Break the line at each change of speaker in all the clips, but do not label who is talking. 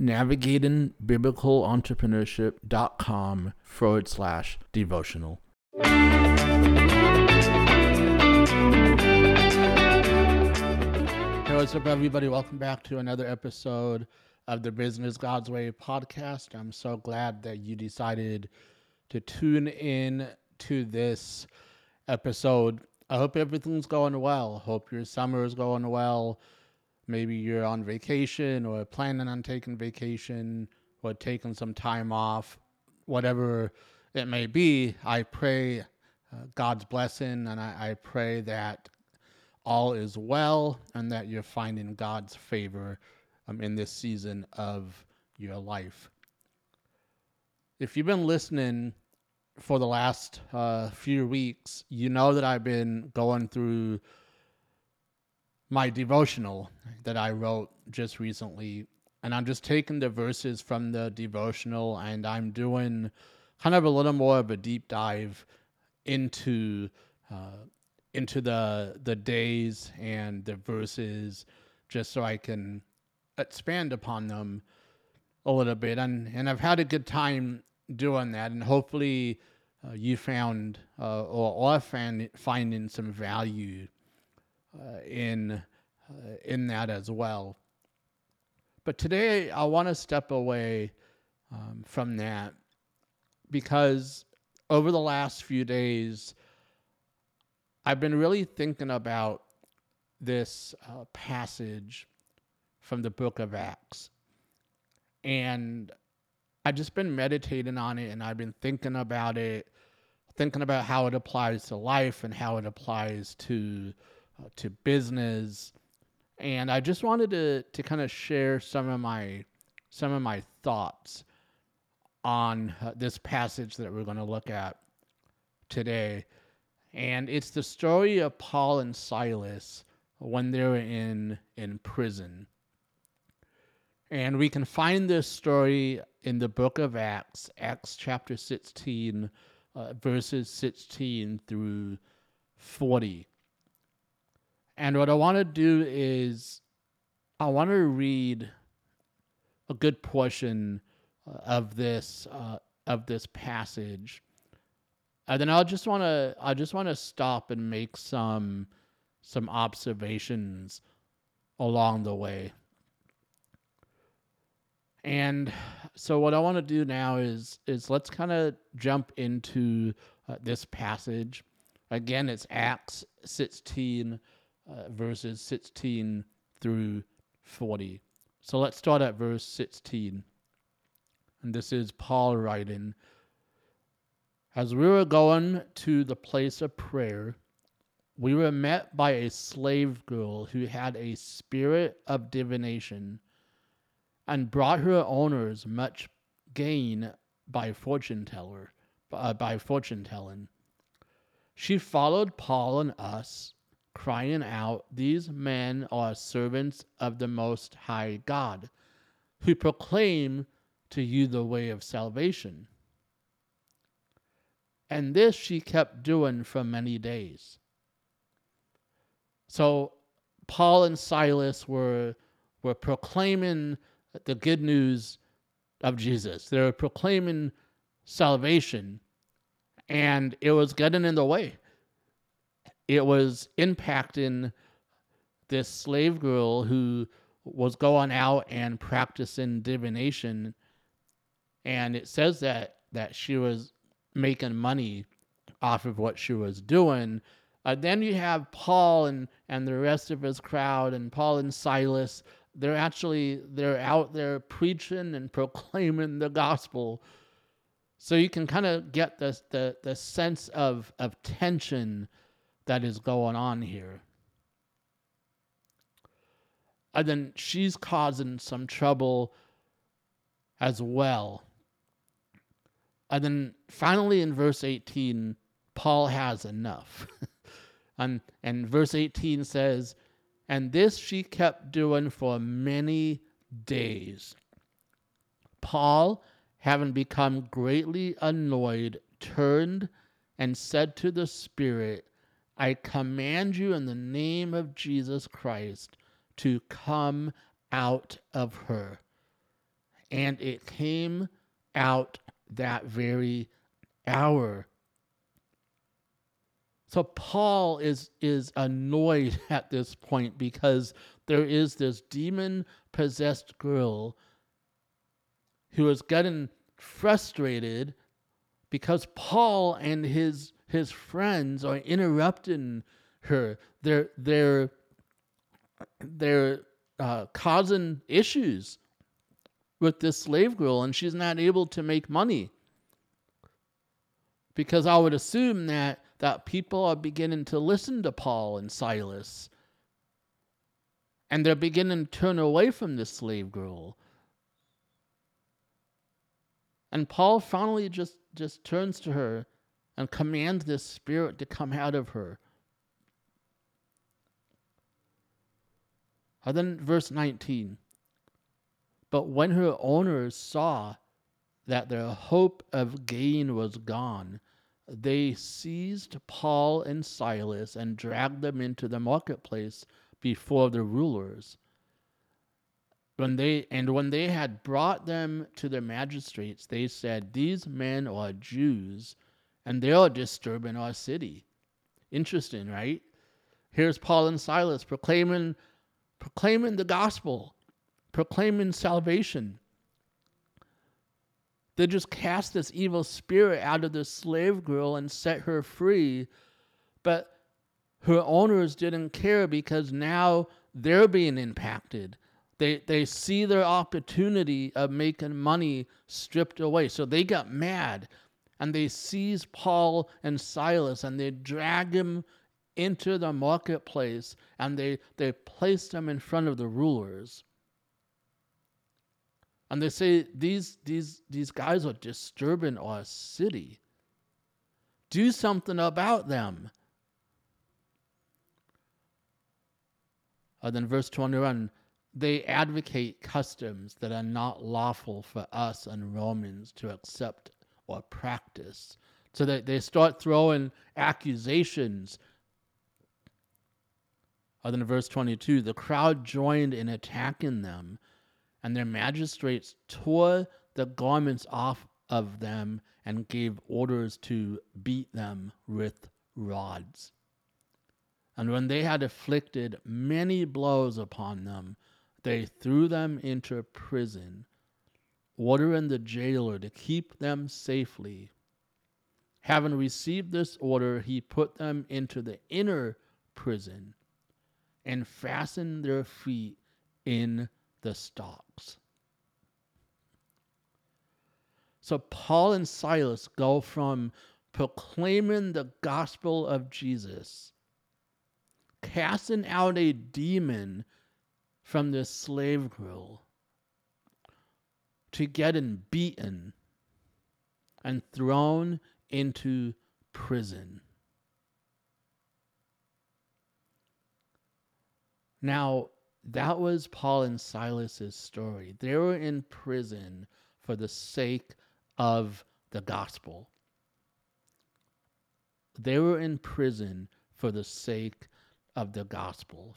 navigatingbiblicalentrepreneurship.com forward slash devotional. Hey, what's up, everybody? Welcome back to another episode of the Business God's Way podcast. I'm so glad that you decided to tune in to this episode. I hope everything's going well. Hope your summer is going well maybe you're on vacation or planning on taking vacation or taking some time off, whatever it may be, I pray uh, God's blessing and I, I pray that all is well and that you're finding God's favor um, in this season of your life. If you've been listening for the last uh, few weeks, you know that I've been going through my devotional that I wrote just recently. And I'm just taking the verses from the devotional and I'm doing kind of a little more of a deep dive into uh, into the the days and the verses just so I can expand upon them a little bit and and I've had a good time doing that and hopefully uh, you found uh, or are find, finding some value in uh, in that as well. But today I want to step away um, from that because over the last few days I've been really thinking about this uh, passage from the book of Acts. And I've just been meditating on it and I've been thinking about it, thinking about how it applies to life and how it applies to uh, to business, and I just wanted to to kind of share some of my some of my thoughts on uh, this passage that we're going to look at today. And it's the story of Paul and Silas when they were in in prison. And we can find this story in the book of Acts, Acts chapter 16, uh, verses 16 through 40. And what I want to do is, I want to read a good portion uh, of this uh, of this passage, and then I'll just want to I just want to stop and make some some observations along the way. And so what I want to do now is is let's kind of jump into uh, this passage. Again, it's Acts 16 uh, verses 16 through 40. So let's start at verse 16. And this is Paul writing As we were going to the place of prayer, we were met by a slave girl who had a spirit of divination and brought her owners much gain by fortune teller uh, by fortune telling. She followed Paul and us crying out, These men are servants of the Most High God, who proclaim to you the way of salvation. And this she kept doing for many days. So Paul and Silas were, were proclaiming the good news of Jesus. They were proclaiming salvation, and it was getting in the way it was impacting this slave girl who was going out and practicing divination. And it says that that she was making money off of what she was doing. Uh, then you have paul and and the rest of his crowd and paul and silas. They're actually they're out there preaching and proclaiming the gospel. So you can kind of get this the the sense of of tension that is going on here. And then she's causing some trouble as well. And then finally in verse 18, Paul has enough. and, and verse 18 says, And this she kept doing for many days. Paul, having become greatly annoyed, turned and said to the Spirit, I command you in the name of Jesus Christ to come out of her. And it came out that very hour. So Paul is is annoyed at this point because there is this demon possessed girl who is getting frustrated because Paul and his his friends are interrupting her. They're they're they're uh, causing issues with this slave girl, and she's not able to make money because I would assume that that people are beginning to listen to Paul and Silas, and they're beginning to turn away from this slave girl. And Paul finally just just turns to her and commands this spirit to come out of her. And then verse 19. But when her owners saw that their hope of gain was gone, they seized Paul and Silas and dragged them into the marketplace before the rulers. When they and when they had brought them to the magistrates, they said, These men are Jews and they are disturbing our city. Interesting, right? Here's Paul and Silas proclaiming proclaiming the gospel, proclaiming salvation. They just cast this evil spirit out of this slave girl and set her free. But her owners didn't care because now they're being impacted. They, they see their opportunity of making money stripped away. So they got mad and they seize Paul and Silas and they drag him into the marketplace and they, they place them in front of the rulers. And they say, these, these, these guys are disturbing our city. Do something about them. And then verse 21 they advocate customs that are not lawful for us and Romans to accept or practice. So that they start throwing accusations. Other than verse 22, the crowd joined in attacking them, and their magistrates tore the garments off of them and gave orders to beat them with rods. And when they had inflicted many blows upon them, they threw them into prison ordering the jailer to keep them safely. Having received this order, he put them into the inner prison and fastened their feet in the stocks. So Paul and Silas go from proclaiming the gospel of Jesus, casting out a demon from this slave girl, to getting beaten and thrown into prison. Now, that was Paul and Silas's story. They were in prison for the sake of the gospel. They were in prison for the sake of the gospel.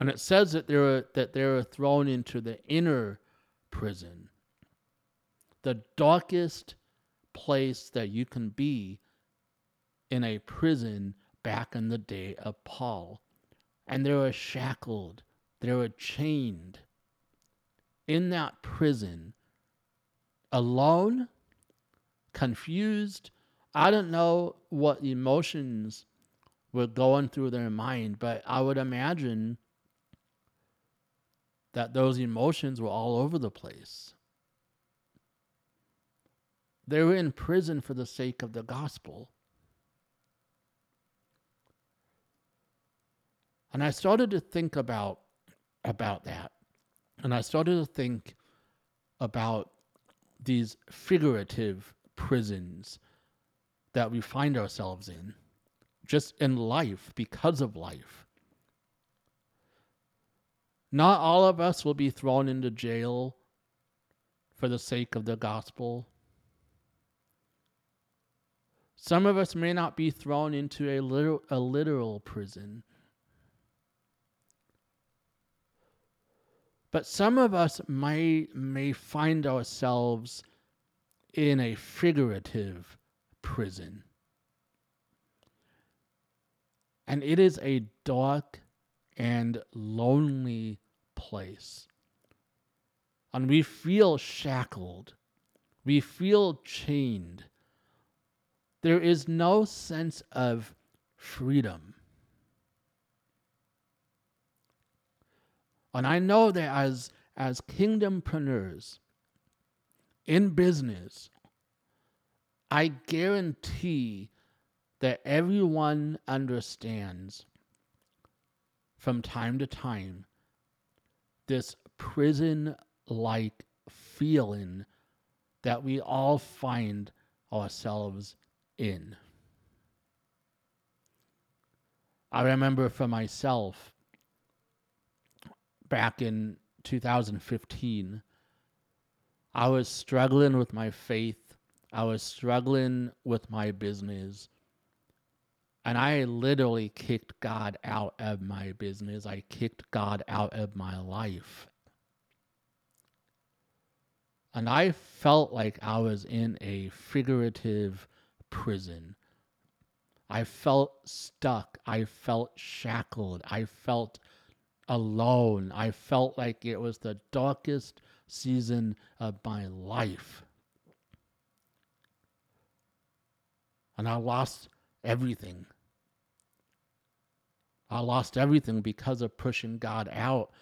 And it says that they were that they were thrown into the inner prison the darkest place that you can be in a prison back in the day of Paul. And they were shackled, they were chained in that prison, alone, confused. I don't know what emotions were going through their mind, but I would imagine that those emotions were all over the place. They were in prison for the sake of the gospel. And I started to think about about that. And I started to think about these figurative prisons that we find ourselves in, just in life, because of life. Not all of us will be thrown into jail for the sake of the gospel. Some of us may not be thrown into a literal, a literal prison. But some of us may, may find ourselves in a figurative prison. And it is a dark and lonely place. And we feel shackled. We feel chained. There is no sense of freedom. And I know that as, as kingdompreneurs in business, I guarantee that everyone understands from time to time this prison like feeling that we all find ourselves in. I remember for myself back in 2015, I was struggling with my faith. I was struggling with my business. And I literally kicked God out of my business. I kicked God out of my life. And I felt like I was in a figurative prison. I felt stuck. I felt shackled. I felt alone. I felt like it was the darkest season of my life. And I lost everything. I lost everything because of pushing God out.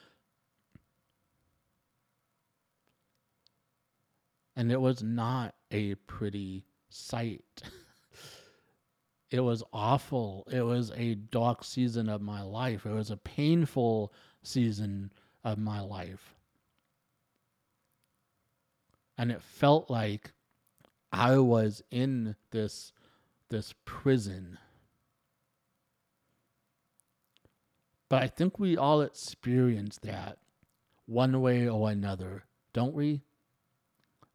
And it was not a pretty sight. it was awful. It was a dark season of my life. It was a painful season of my life. And it felt like I was in this this prison. But I think we all experience that one way or another, don't we?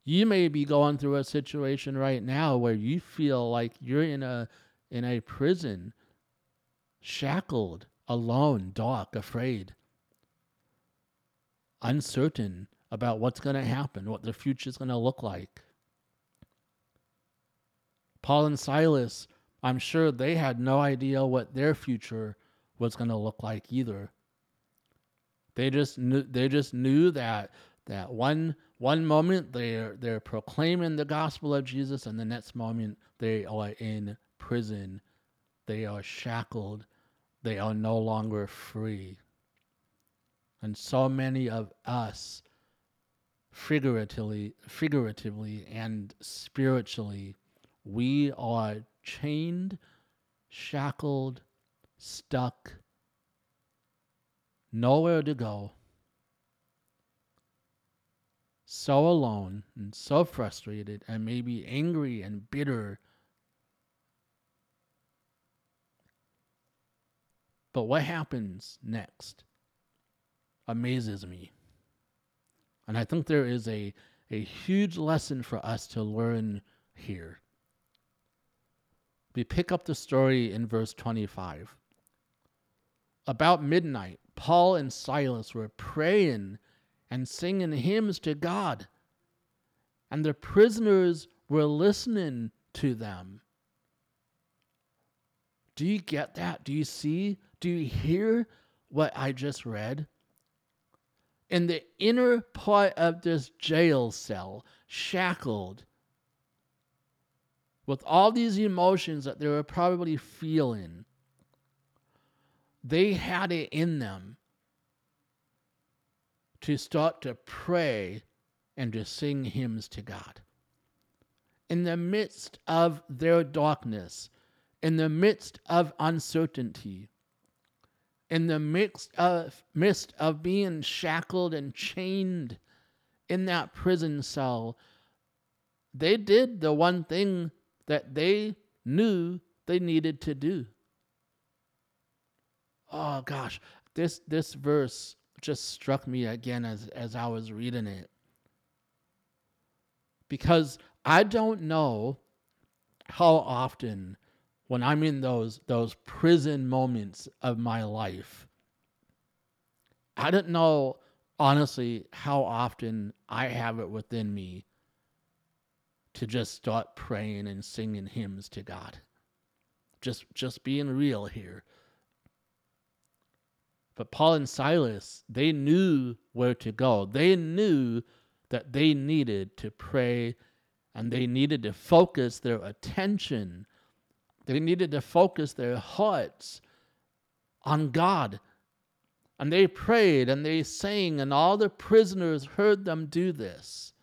You may be going through a situation right now where you feel like you're in a in a prison, shackled, alone, dark, afraid, uncertain about what's going to happen, what the future is going to look like. Paul and Silas, I'm sure they had no idea what their future was going to look like either. They just knew they just knew that that one one moment they're they're proclaiming the gospel of Jesus and the next moment they are in prison. They are shackled. They are no longer free. And so many of us, figuratively, figuratively and spiritually, we are chained, shackled, stuck, nowhere to go, so alone and so frustrated and maybe angry and bitter But what happens next amazes me. And I think there is a, a huge lesson for us to learn here. We pick up the story in verse 25. About midnight, Paul and Silas were praying and singing hymns to God, and the prisoners were listening to them. Do you get that? Do you see do you hear what I just read? In the inner part of this jail cell, shackled, with all these emotions that they were probably feeling, they had it in them to start to pray and to sing hymns to God. In the midst of their darkness, in the midst of uncertainty, in the midst of, midst of being shackled and chained in that prison cell, they did the one thing that they knew they needed to do. Oh gosh, this this verse just struck me again as as I was reading it. Because I don't know how often when I'm in those those prison moments of my life I don't know honestly how often I have it within me to just start praying and singing hymns to God. Just just being real here. But Paul and Silas, they knew where to go. They knew that they needed to pray and they needed to focus their attention. They needed to focus their hearts on God. And they prayed and they sang, and all the prisoners heard them do this.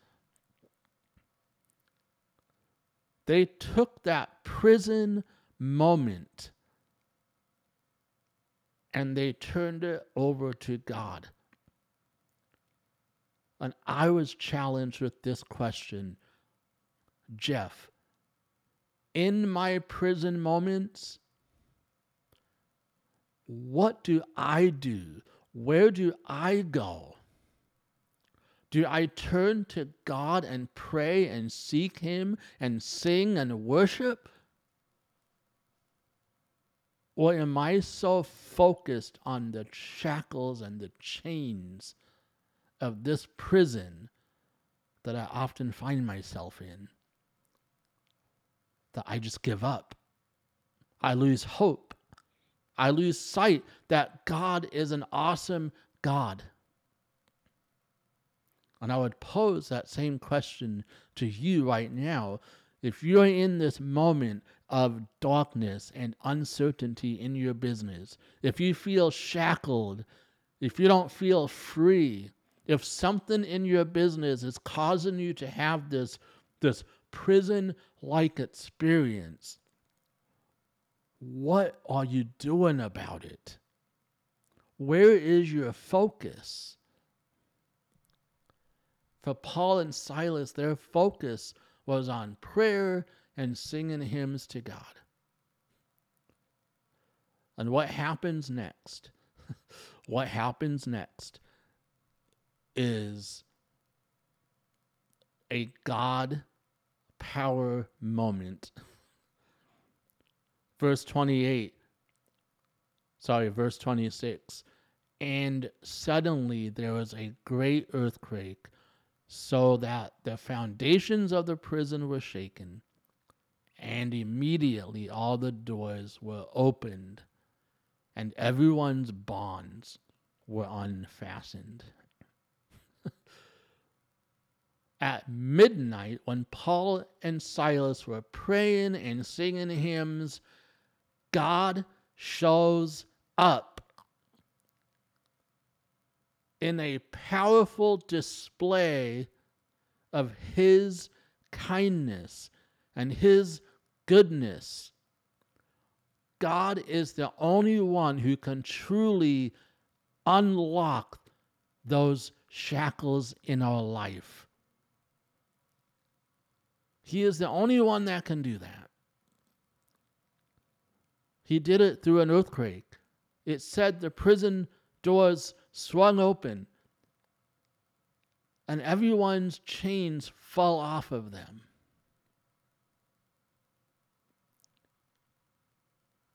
They took that prison moment and they turned it over to God. And I was challenged with this question Jeff, in my prison moments, what do I do? Where do I go? Do I turn to God and pray and seek Him and sing and worship? Or am I so focused on the shackles and the chains of this prison that I often find myself in? That I just give up. I lose hope. I lose sight that God is an awesome God. And I would pose that same question to you right now. If you're in this moment of darkness and uncertainty in your business, if you feel shackled, if you don't feel free, if something in your business is causing you to have this, this prison like experience, what are you doing about it? Where is your focus? For Paul and Silas, their focus was on prayer and singing hymns to God. And what happens next? what happens next is a God power moment. verse 28, sorry, verse 26. And suddenly there was a great earthquake, so that the foundations of the prison were shaken and immediately all the doors were opened, and everyone's bonds were unfastened. At midnight, when Paul and Silas were praying and singing hymns, God shows up in a powerful display of his kindness and his goodness. God is the only one who can truly unlock those shackles in our life. He is the only one that can do that. He did it through an earthquake. It said the prison doors swung open and everyone's chains fell off of them.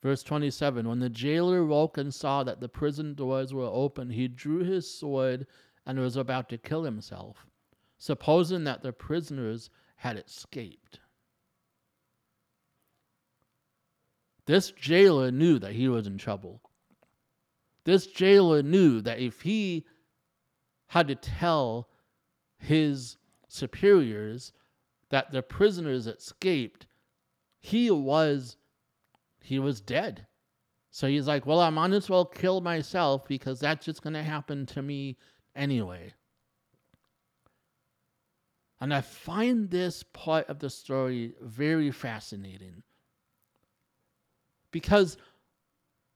Verse 27 When the jailer woke and saw that the prison doors were open, he drew his sword and was about to kill himself, supposing that the prisoners had escaped. This jailer knew that he was in trouble. This jailer knew that if he had to tell his superiors that the prisoners escaped, he was he was dead. So he's like, well, I might as well kill myself because that's just going to happen to me anyway. And I find this part of the story very fascinating because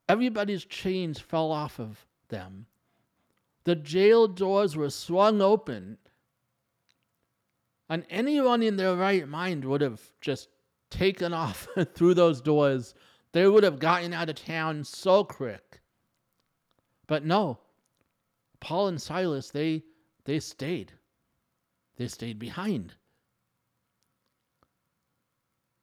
everybody's chains fell off of them. The jail doors were swung open, And anyone in their right mind would have just taken off through those doors. They would have gotten out of town so quick. But no, Paul and Silas, they they stayed. They stayed behind.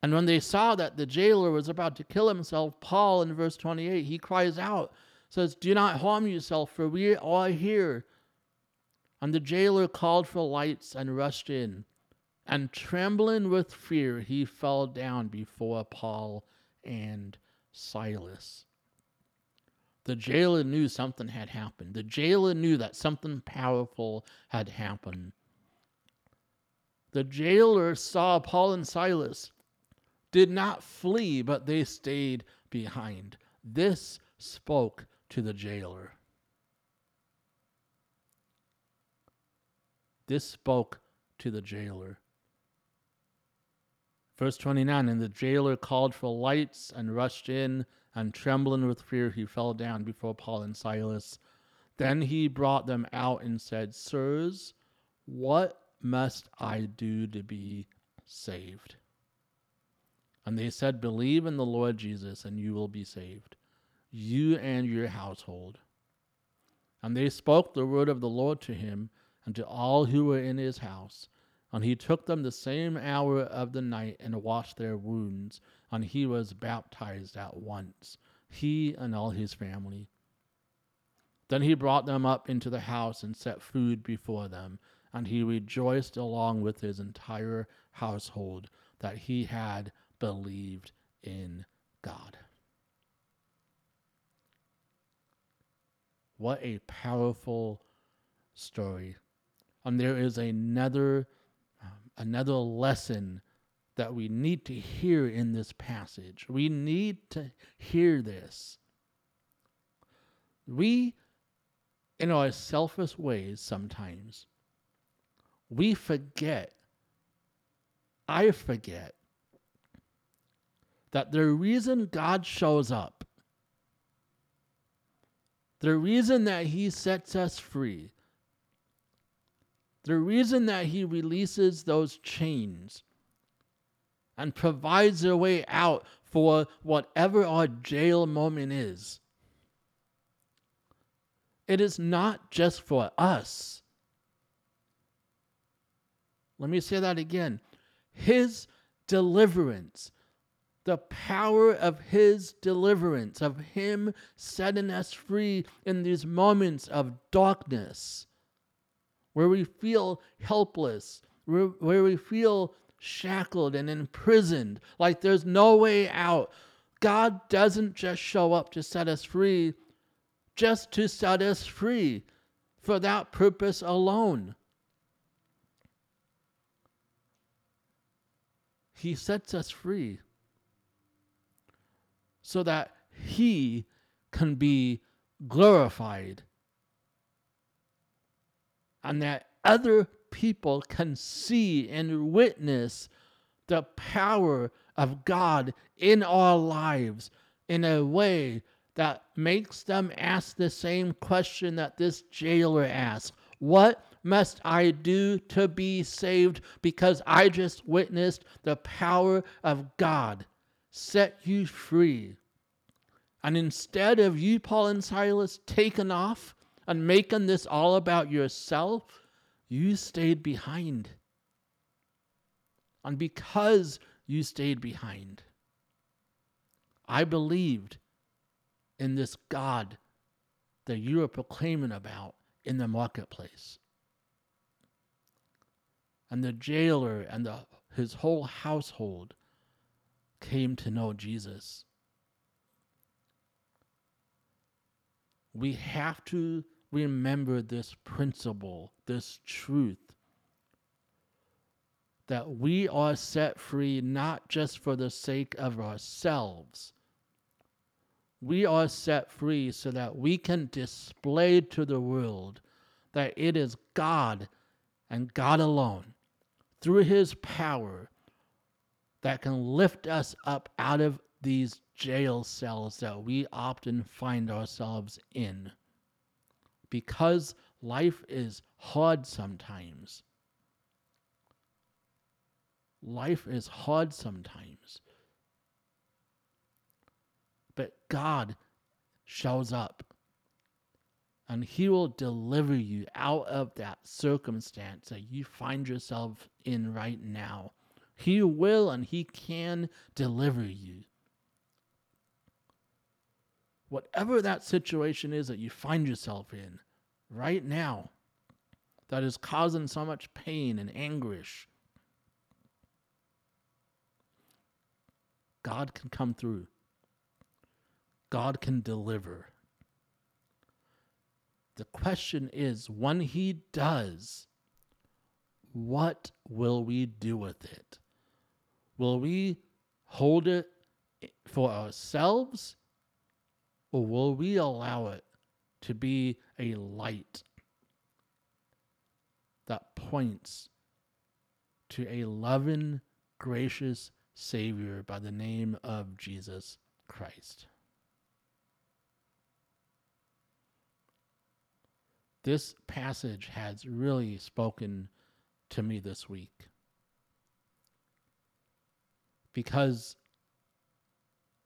And when they saw that the jailer was about to kill himself, Paul in verse 28, he cries out, says, Do not harm yourself, for we are here. And the jailer called for lights and rushed in. And trembling with fear, he fell down before Paul and Silas. The jailer knew something had happened. The jailer knew that something powerful had happened. The jailer saw Paul and Silas did not flee, but they stayed behind. This spoke to the jailer. This spoke to the jailer. Verse 29 And the jailer called for lights and rushed in, and trembling with fear, he fell down before Paul and Silas. Then he brought them out and said, Sirs, what must I do to be saved? And they said, Believe in the Lord Jesus, and you will be saved, you and your household. And they spoke the word of the Lord to him and to all who were in his house. And he took them the same hour of the night and washed their wounds, and he was baptized at once, he and all his family. Then he brought them up into the house and set food before them, and he rejoiced along with his entire household that he had believed in God. What a powerful story. And there is another um, another lesson that we need to hear in this passage. We need to hear this. We in our selfish ways sometimes we forget I forget that the reason God shows up, the reason that He sets us free, the reason that He releases those chains and provides a way out for whatever our jail moment is, it is not just for us. Let me say that again. His deliverance the power of His deliverance, of Him setting us free in these moments of darkness, where we feel helpless, where, where we feel shackled and imprisoned, like there's no way out. God doesn't just show up to set us free, just to set us free for that purpose alone. He sets us free so that he can be glorified and that other people can see and witness the power of God in our lives in a way that makes them ask the same question that this jailer asked What must I do to be saved? Because I just witnessed the power of God set you free. And instead of you, Paul and Silas, taking off and making this all about yourself, you stayed behind. And because you stayed behind, I believed in this God that you are proclaiming about in the marketplace. And the jailer and the, his whole household came to know Jesus. We have to remember this principle, this truth that we are set free not just for the sake of ourselves. We are set free so that we can display to the world that it is God and God alone, through His power, that can lift us up out of these jail cells that we often find ourselves in. Because life is hard sometimes. life is hard sometimes. But God shows up and He will deliver you out of that circumstance that you find yourself in right now. He will and He can deliver you. Whatever that situation is that you find yourself in right now that is causing so much pain and anguish, God can come through. God can deliver. The question is when He does, what will we do with it? Will we hold it for ourselves or will we allow it to be a light that points to a loving, gracious Savior by the name of Jesus Christ? This passage has really spoken to me this week because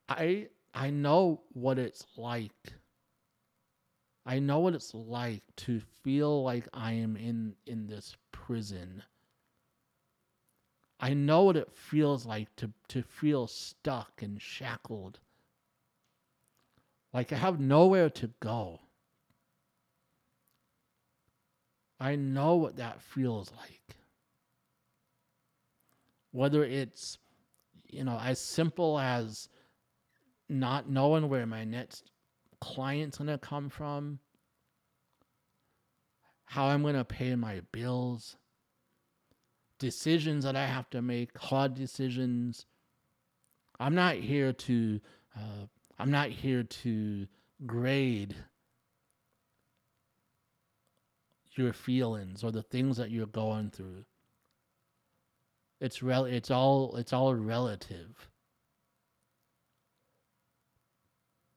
I I know what it's like. I know what it's like to feel like I am in in this prison. I know what it feels like to to feel stuck and shackled. Like I have nowhere to go. I know what that feels like. Whether it's you know as simple as not knowing where my next client's going to come from, how I'm going to pay my bills, decisions that I have to make, hard decisions. I'm not here to uh, I'm not here to grade your feelings or the things that you're going through. It's rel- it's all it's all relative.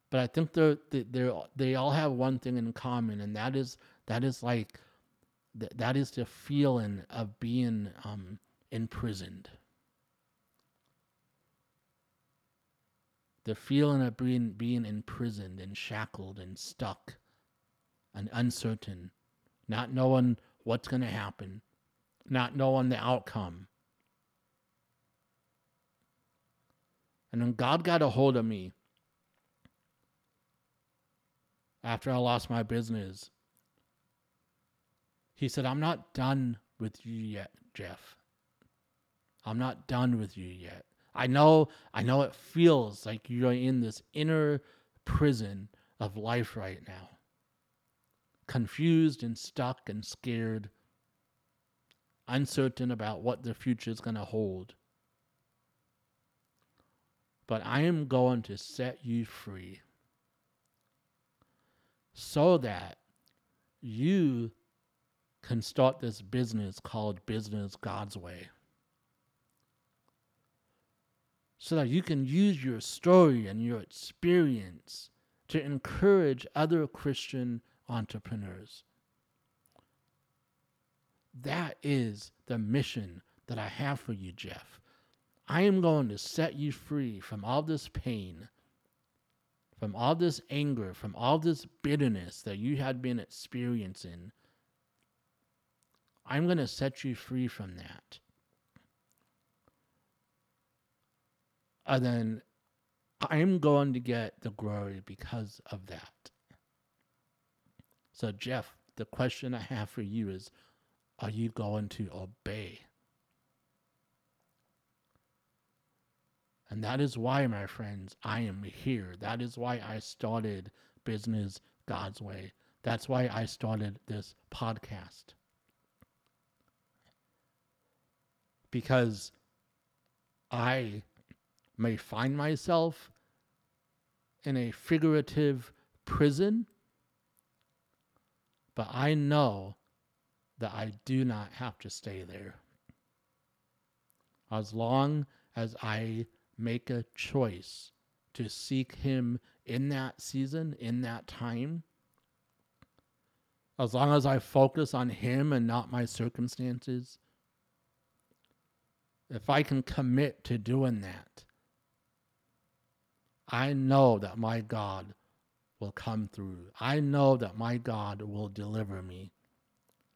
but I think they're they're they all have one thing in common, and that is that is like that is the feeling of being um, imprisoned. The feeling of being being imprisoned and shackled and stuck and uncertain, not knowing what's going to happen, not knowing the outcome. And then God got a hold of me, after I lost my business, he said, I'm not done with you yet, Jeff. I'm not done with you yet. I know, I know it feels like you're in this inner prison of life right now. Confused and stuck and scared, uncertain about what the future is going to hold. But I am going to set you free so that you can start this business called Business God's Way. So that you can use your story and your experience to encourage other Christian entrepreneurs. That is the mission that I have for you, Jeff. I am going to set you free from all this pain from all this anger, from all this bitterness that you had been experiencing, I'm going to set you free from that. And then I'm going to get the glory because of that. So, Jeff, the question I have for you is Are you going to obey? And that is why, my friends, I am here. That is why I started Business God's Way. That's why I started this podcast. Because I may find myself in a figurative prison, but I know that I do not have to stay there. As long as I make a choice to seek Him in that season, in that time, as long as I focus on Him and not my circumstances, if I can commit to doing that, I know that my God will come through. I know that my God will deliver me.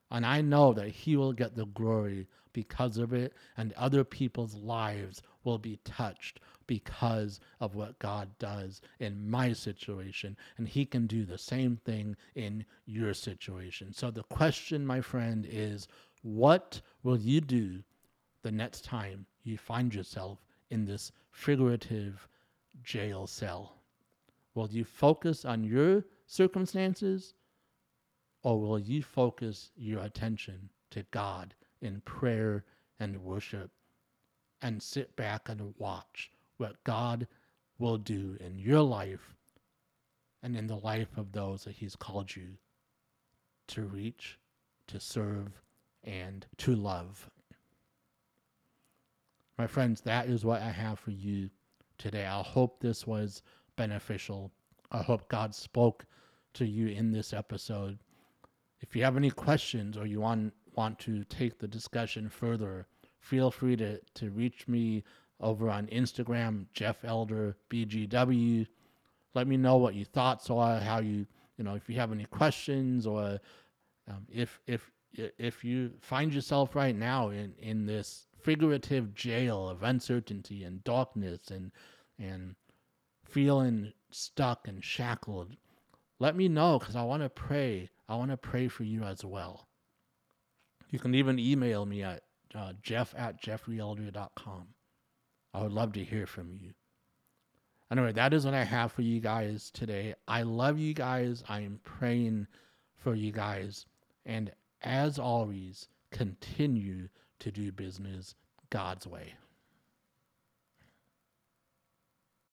And I know that He will get the glory because of it, and other people's lives will be touched because of what God does in my situation. And He can do the same thing in your situation. So the question, my friend, is what will you do the next time you find yourself in this figurative jail cell? Will you focus on your circumstances or will you focus your attention to God in prayer and worship and sit back and watch what God will do in your life and in the life of those that He's called you to reach, to serve, and to love? My friends, that is what I have for you today. I hope this was beneficial. I hope God spoke to you in this episode. If you have any questions or you want want to take the discussion further, feel free to, to reach me over on Instagram, Jeff Elder BGW. Let me know what your thoughts are, how you you know if you have any questions or um, if if if you find yourself right now in in this figurative jail of uncertainty and darkness and and feeling stuck and shackled, let me know because I want to pray. I want to pray for you as well. You can even email me at uh, jeff at jeffreyelder.com. I would love to hear from you. Anyway, that is what I have for you guys today. I love you guys. I am praying for you guys. And as always, continue to do business God's way.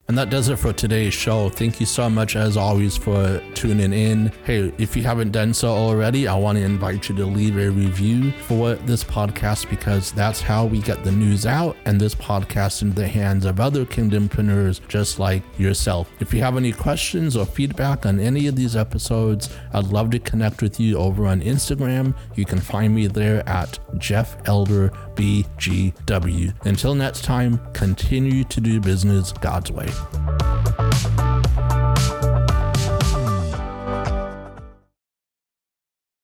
And that does it for today's show. Thank you so much, as always, for tuning in. Hey, if you haven't done so already, I want to invite you to leave a review for this podcast because that's how we get the news out and this podcast into the hands of other kingdompreneurs just like yourself. If you have any questions or feedback on any of these episodes, I'd love to connect with you over on Instagram. You can find me there at Jeff Elder BGW. Until next time, continue to do business God's way.